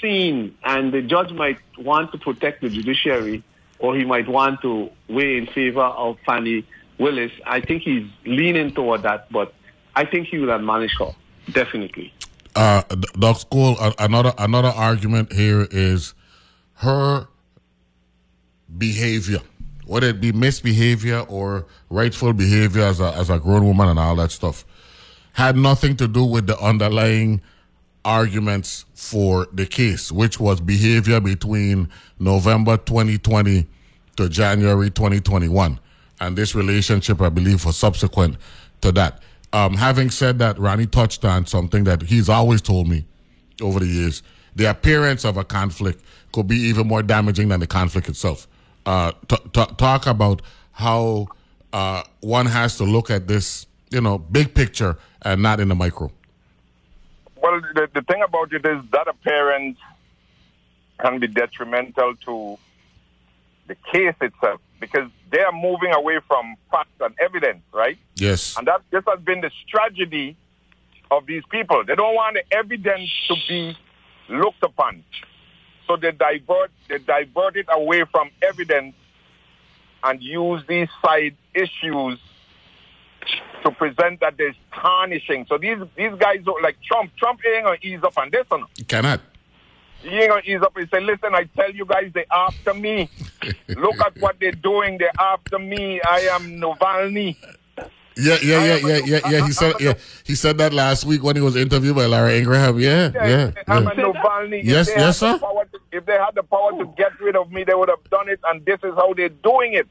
scene, and the judge might want to protect the judiciary, or he might want to weigh in favor of Fani Willis. I think he's leaning toward that, but I think he will admonish her definitely. Uh, Ducks Cole, another another argument here is her behavior, whether it be misbehavior or rightful behavior as a, as a grown woman and all that stuff. had nothing to do with the underlying arguments for the case, which was behavior between November 2020 to January 2021. And this relationship, I believe, was subsequent to that. Um, having said that, Ronnie touched on something that he's always told me over the years. The appearance of a conflict could be even more damaging than the conflict itself. Uh, t- t- talk about how uh, one has to look at this, you know, big picture and not in the micro. Well, the, the thing about it is that appearance can be detrimental to the case itself because they are moving away from facts and evidence, right? Yes. And that this has been the strategy of these people. They don't want the evidence to be looked upon. So they divert they divert it away from evidence and use these side issues to present that there's tarnishing. So these these guys like Trump, Trump ain't gonna ease up on this one. Cannot. He ain't gonna ease up and say, listen, I tell you guys they after me. <laughs> Look at what they're doing, they're after me. I am Navalny. Yeah, yeah, yeah, yeah, yeah, yeah. He said, yeah, he said that last week when he was interviewed by Laura Ingraham. Yeah, yeah. I'm yeah. a Navalny. Yes, yes, sir. if they had the power to get rid of me, they would have done it, and this is how they're doing it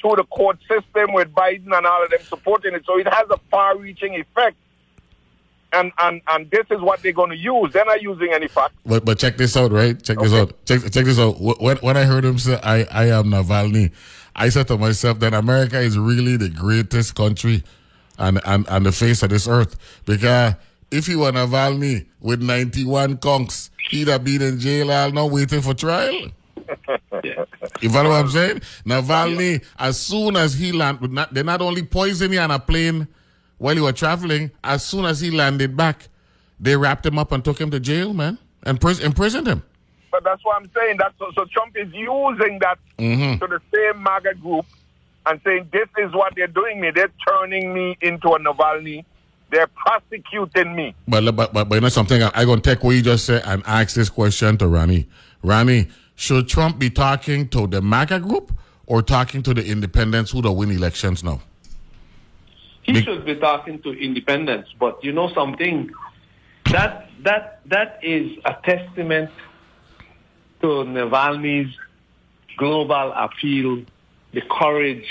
through the court system with Biden and all of them supporting it. So it has a far-reaching effect, and and and this is what they're going to use. They're not using any facts. But but check this out, right? Check this out. Check check this out. When when I heard him say I I am Navalny, I said to myself that America is really the greatest country on on, on the face of this earth because if he were Navalny with ninety one conks, he'd have been in jail all now waiting for trial. <laughs> You follow what I'm saying? Navalny, as soon as he landed, they not only poisoned him on a plane while he was traveling, as soon as he landed back, they wrapped him up and took him to jail, man, and pris- imprisoned him. But that's what I'm saying. That so, so Trump is using that Mhm. to the same MAGA group and saying this is what they're doing me. They're turning me into a Navalny. They're prosecuting me. But but but, but you know something, I, I gonna take what you just said and ask this question to Ronnie. Ronnie, should Trump be talking to the MAGA group or talking to the independents who don't win elections now? He should be talking to independents, but you know something? That that that is a testament to Navalny's global appeal, the courage,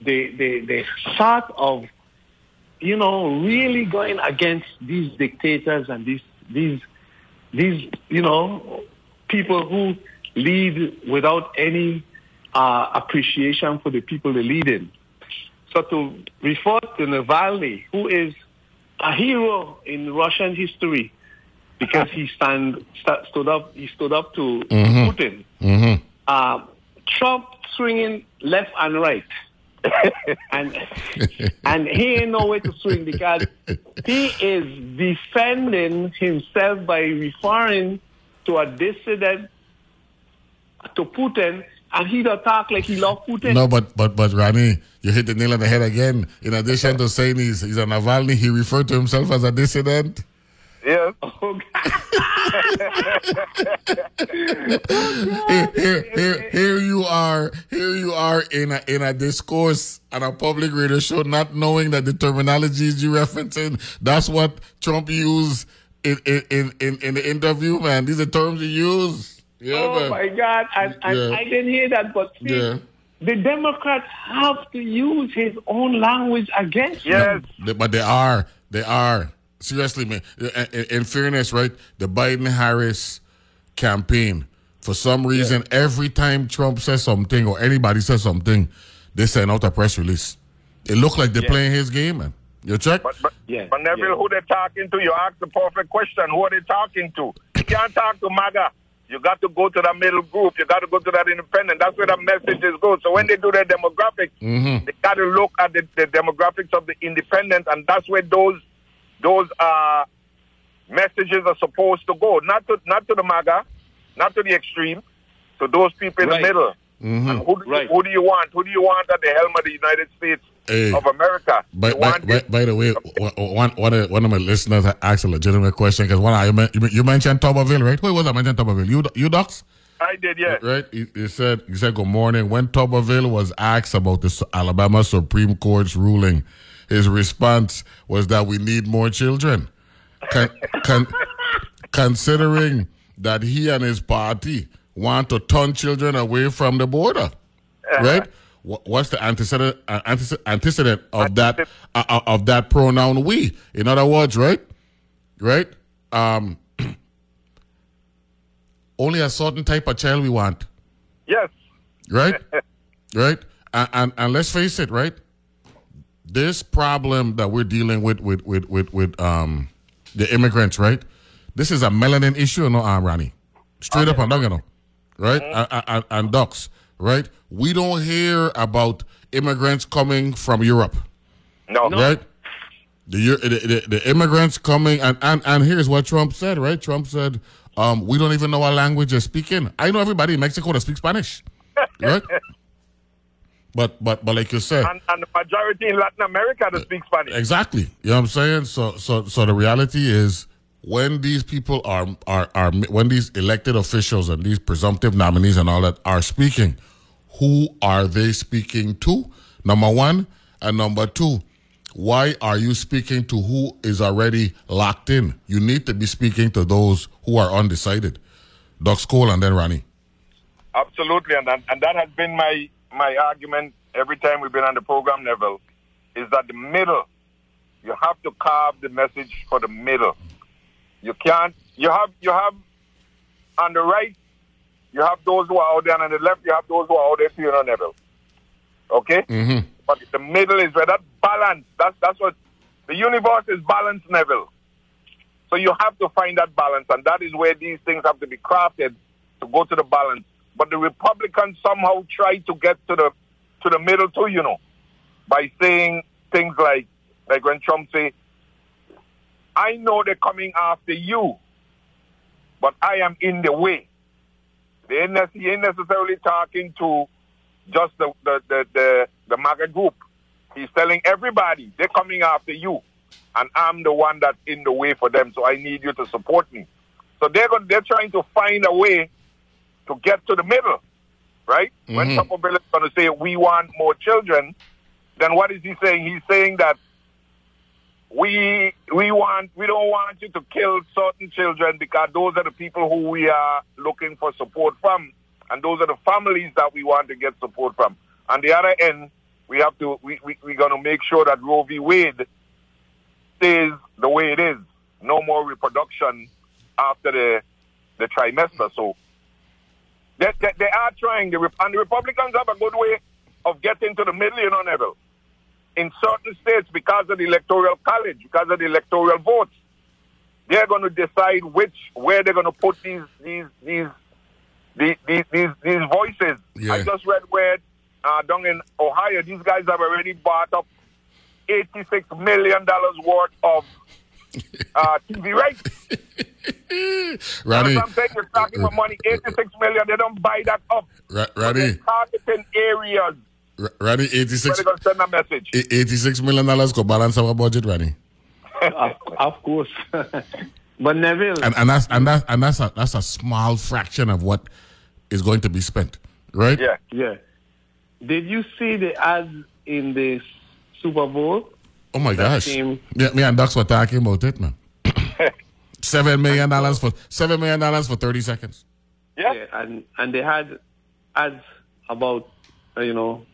the the the sort of you know really going against these dictators and these these these you know people who lead without any uh, appreciation for the people they lead in. So to refer to Navalny, who is a hero in Russian history, because he stand st- stood up, he stood up to Mhm. Putin. Mm-hmm. Uh, Trump swinging left and right, <laughs> and and he ain't no way to swing because he is defending himself by referring to a dissident to Putin, and he don't talk like he love Putin. No, but but but Ronnie, you hit the nail on the head again. In addition to saying he's he's a Navalny, he referred to himself as a dissident. Yes. <laughs> Oh, <laughs> here, here, here, here you are, here you are in a in a discourse on a public radio show, not knowing that the terminologies you're referencing, that's what Trump used in in, in, in, in the interview, man. These are terms he used. Yeah, oh man. my God! And, and Yeah. I didn't hear that, but see, Yeah. the Democrats have to use his own language against him. They- But they are. They are. Seriously, man. In, in- in fairness, right? The Biden Harris campaign, for some reason, every time Trump says something or anybody says something, they send out a press release. It look like they're Yeah. playing his game, man. You check? But, but, yeah. but Neville, who they talking to? You ask the perfect question. Who are they talking to? You can't talk to MAGA. You got to go to that middle group. You got to go to that independent. That's where the messages go. So when they do their demographics, Mm-hmm. they got to look at the, the demographics of the independent, and that's where those those uh, messages are supposed to go. Not to not to the MAGA, not to the extreme, to those people in Right. the middle. Mm-hmm. And who, do you, who do you want? Who do you want at the helm of the United States Hey. of America? By, by, by, by the way, one, one, of one of my listeners asked a legitimate question because one, I, you you mentioned Tuberville, right? Who was I mentioned Tuberville? You, you docs? I did, yeah. Right? He, he said, he said, good morning. When Tuberville was asked about the Alabama Supreme Court's ruling his response was that we need more children. Con, con, considering that he and his party want to turn children away from the border, right? What's the antecedent uh, antecedent of that uh, uh, of that pronoun we? In other words, right, right? Um, <clears throat> only a certain type of child we want Yes. right? <laughs> right? And, and and let's face it, right? This problem that we're dealing with with with with, with um the immigrants, right? This is a melanin issue, no, um, Ronnie. Straight up and down, you know, right? And, and, and ducks, right? We don't hear about immigrants coming from Europe, No. right? The, the the immigrants coming and, and and here's what Trump said, right? Trump said, um, "We don't even know what language they're speaking." I know everybody in Mexico that speaks Spanish, <laughs> right? But but but like you said, And, and the majority in Latin America that speak Spanish. exactly. You know what I'm saying? So so so the reality is when these people are are are when these elected officials and these presumptive nominees and all that are speaking, who are they speaking to? Number one and number two. Why are you speaking to who is already locked in? You need to be speaking to those who are undecided. Doc Cole and then Ronnie. Absolutely, and, and and that has been my my argument every time we've been on the program, Neville, is that the middle, you have to carve the message for the middle. You can't. You have you have on the right, you have those who are out there, and on the left, you have those who are out there. So you know, Neville. Okay, Mm-hmm. but the middle is where that balance. That's that's what the universe is balanced, Neville. So you have to find that balance, and that is where these things have to be crafted to go to the balance. But the Republicans somehow try to get to the to the middle too, you know, by saying things like like when Trump say, "I know they're coming after you, but I am in the way." They ain't he ain't necessarily talking to just the the, the, the the MAGA group. He's telling everybody they're coming after you, and I'm the one that's in the way for them. So I need you to support me. So they're going, they're trying to find a way to get to the middle, right? When Mhm. Tuberville is going to say we want more children, then what is he saying? He's saying that we we want we don't want you to kill certain children because those are the people who we are looking for support from, and those are the families that we want to get support from. On the other end, we have to we we we're going to make sure that Roe v. Wade stays the way it is. No more reproduction after the the trimester. So they, they, they are trying. The, and the Republicans have a good way of getting to the middle, you know, Neville. In certain states, because of the electoral college, because of the electoral votes, they're going to decide which where they're going to put these these these these these, these, these voices. I just read where uh, down in Ohio, these guys have already bought up eighty-six million dollars worth of uh, TV rights. <laughs> Ronnie, That's what I'm saying. You're talking about money, uh, uh, 86 million. They don't buy that up. Ra- Ronnie, Targeting areas Ra- Ronnie, 86, they're going to send a message. e- 86 million dollars could balance our budget, Ronnie. of, of course. <laughs> but Neville, And and that's and that and that's a that's a small fraction of what is going to be spent, right? Yeah. yeah. Did you see the ads in the Super Bowl? Oh my That gosh. team- Yeah, me and Ducks were talking about it, man. Seven million dollars for seven million dollars for thirty seconds. Yeah. and and they had ads about uh, you know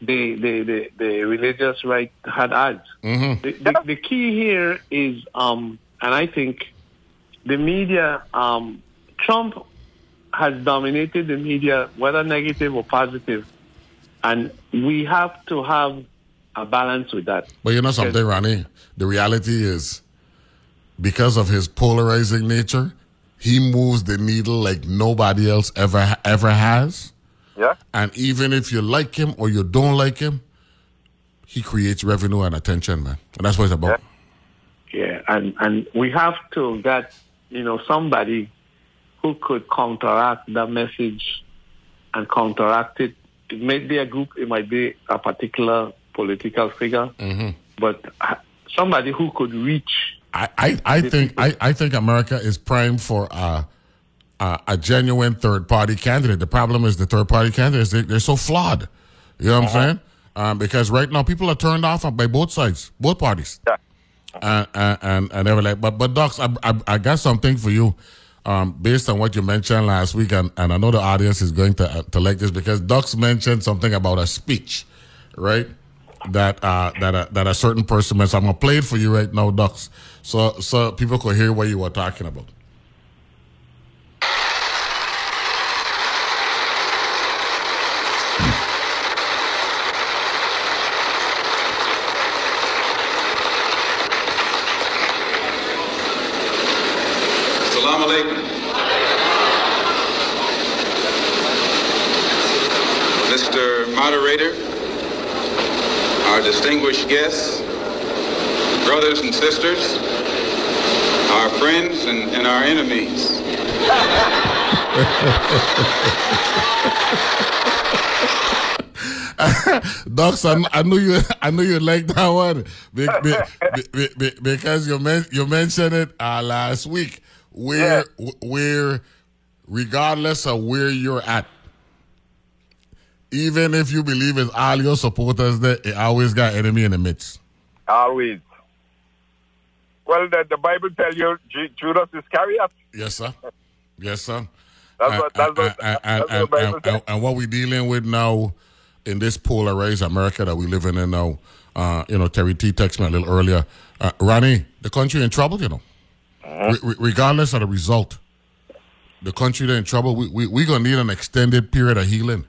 the the the, the religious right had ads. Mm-hmm. The, the, the key here is um and I think the media um Trump has dominated the media whether negative or positive and we have to have a balance with that. But you know something, Ronnie? The reality is because of his polarizing nature, he moves the needle like nobody else ever ever has. Yeah. And even if you like him or you don't like him, he creates revenue and attention, man. And that's what it's about. Yeah, and and we have to get you know somebody who could counteract that message and counteract it. It may be a group, it might be a particular political figure, Mm-hmm. but uh, somebody who could reach. I, I, I think I, I think America is primed for a, a, a genuine third party candidate. The problem is the third party candidates they, they're so flawed. You know what I'm saying? um, because right now people are turned off by both sides, both parties. Yeah. And, and, and, and they were like, but, but Docs, I, I, I got something for you um, based on what you mentioned last week. And, and I know the audience is going to, uh, to like this because Docs mentioned something about a speech, right? That uh, that a, that a certain person. So I'm gonna play it for you right now, Docs, so so people could hear what you were talking about. Mr. Moderator, our distinguished guests, brothers and sisters, our friends and, and our enemies. <laughs> Docs, I, I knew you. <laughs> I knew you liked that one be, be, be, be, because you men, you mentioned it uh, last week. Where where, regardless of where you're at, even if you believe it's all your supporters, there it always got enemy in the midst. Always. Well, the, the Bible tells you Ju- Judas Iscariot. Yes, sir. Yes, sir. That's what, that's what, and, that's what Bible says. and, and what we're dealing with now in this polarized America that we live in now, uh, you know, Terry T texted me a little earlier. Uh, Ronnie, the country in trouble, you know. Re- re- regardless of the result, the country in trouble. We we we gonna need an extended period of healing,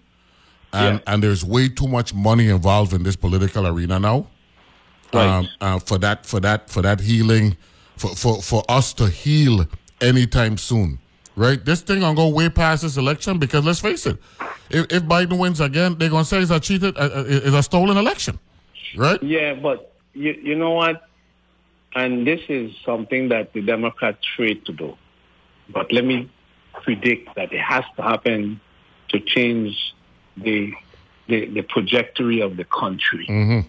and and there's way too much money involved in this political arena now. Um, uh, for that for that for that healing, for for for us to heal anytime soon, right? This thing gonna go way past this election because let's face it, if, if Biden wins again, they're gonna say it's a cheated, uh, uh, it's a stolen election, right? Yeah, but you, you know what? And this is something that the Democrats try to do. But let me predict that it has to happen to change the the, the trajectory of the country. Mm-hmm.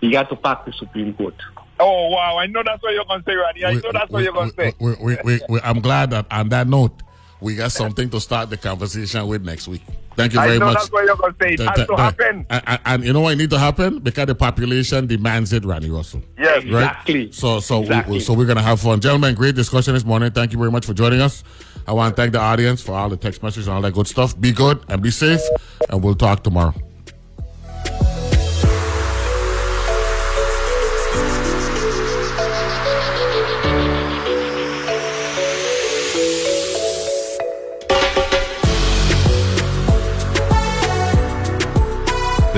You got to pack the Supreme Court. Oh, wow. I know that's what you're going to say, Randy. I know that's what you're going to say. we, we, we, we, I'm glad that on that note, we got something to start the conversation with next week. Thank you I very know much. that's what you're going to say. It has to happen. And, and- you know what need to happen? Because the population demands it, Randy Russell. Yes. Right? Exactly. So so Exactly. We, so we're gonna have fun. Gentlemen, great discussion this morning. Thank you very much for joining us. I want to thank the audience for all the text messages and all that good stuff. Be good and be safe, and we'll talk tomorrow.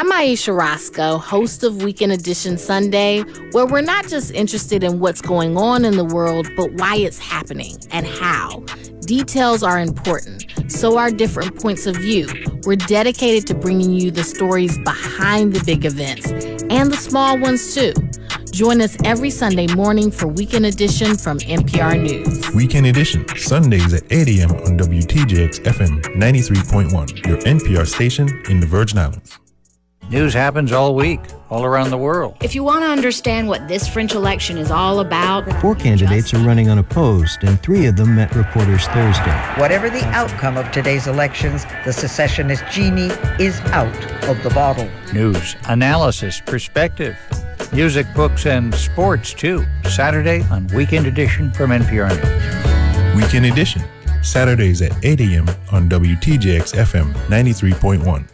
I'm Ayesha Rascoe, host of Weekend Edition Sunday, where we're not just interested in what's going on in the world, but why it's happening and how. Details are important, so are different points of view. We're dedicated to bringing you the stories behind the big events and the small ones too. Join us every Sunday morning for Weekend Edition from NPR News. Weekend Edition, Sundays at 8 a.m. on WTJX FM 93.1, your NPR station in the Virgin Islands. News happens all week, all around the world. If you want to understand what this French election is all about, Four candidates are running unopposed, and three of them met reporters Thursday. Whatever the outcome of today's elections, the secessionist genie is out of the bottle. News, analysis, perspective, music, books, and sports too. Saturday on Weekend Edition from NPR News. Weekend Edition, Saturdays at 8 a.m. on WTJX FM 93.1.